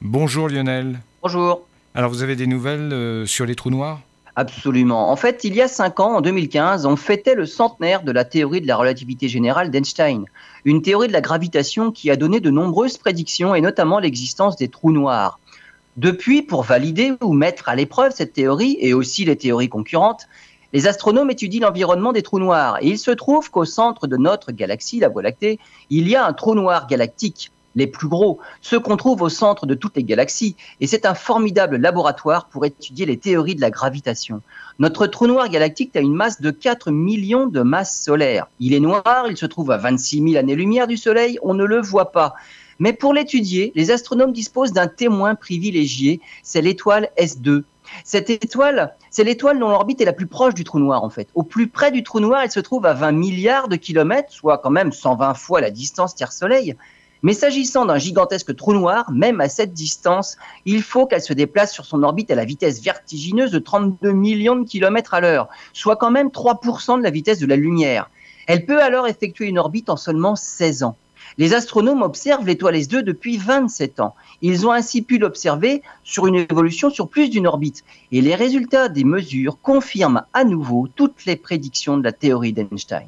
Bonjour Lionel. Bonjour. Alors vous avez des nouvelles euh, sur les trous noirs? Absolument. En fait, il y a cinq ans, en 2015, on fêtait le centenaire de la théorie de la relativité générale d'Einstein, une théorie de la gravitation qui a donné de nombreuses prédictions et notamment l'existence des trous noirs. Depuis, pour valider ou mettre à l'épreuve cette théorie et aussi les théories concurrentes, les astronomes étudient l'environnement des trous noirs et il se trouve qu'au centre de notre galaxie, la Voie lactée, il y a un trou noir galactique les plus gros, ceux qu'on trouve au centre de toutes les galaxies, et c'est un formidable laboratoire pour étudier les théories de la gravitation. Notre trou noir galactique a une masse de 4 millions de masses solaires. Il est noir, il se trouve à 26 000 années-lumière du Soleil, on ne le voit pas. Mais pour l'étudier, les astronomes disposent d'un témoin privilégié, c'est l'étoile S2. Cette étoile, c'est l'étoile dont l'orbite est la plus proche du trou noir en fait. Au plus près du trou noir, elle se trouve à 20 milliards de kilomètres, soit quand même 120 fois la distance Terre-Soleil. Mais s'agissant d'un gigantesque trou noir, même à cette distance, il faut qu'elle se déplace sur son orbite à la vitesse vertigineuse de 32 millions de kilomètres à l'heure, soit quand même 3% de la vitesse de la lumière. Elle peut alors effectuer une orbite en seulement 16 ans. Les astronomes observent l'étoile S2 depuis 27 ans. Ils ont ainsi pu l'observer sur une évolution sur plus d'une orbite. Et les résultats des mesures confirment à nouveau toutes les prédictions de la théorie d'Einstein.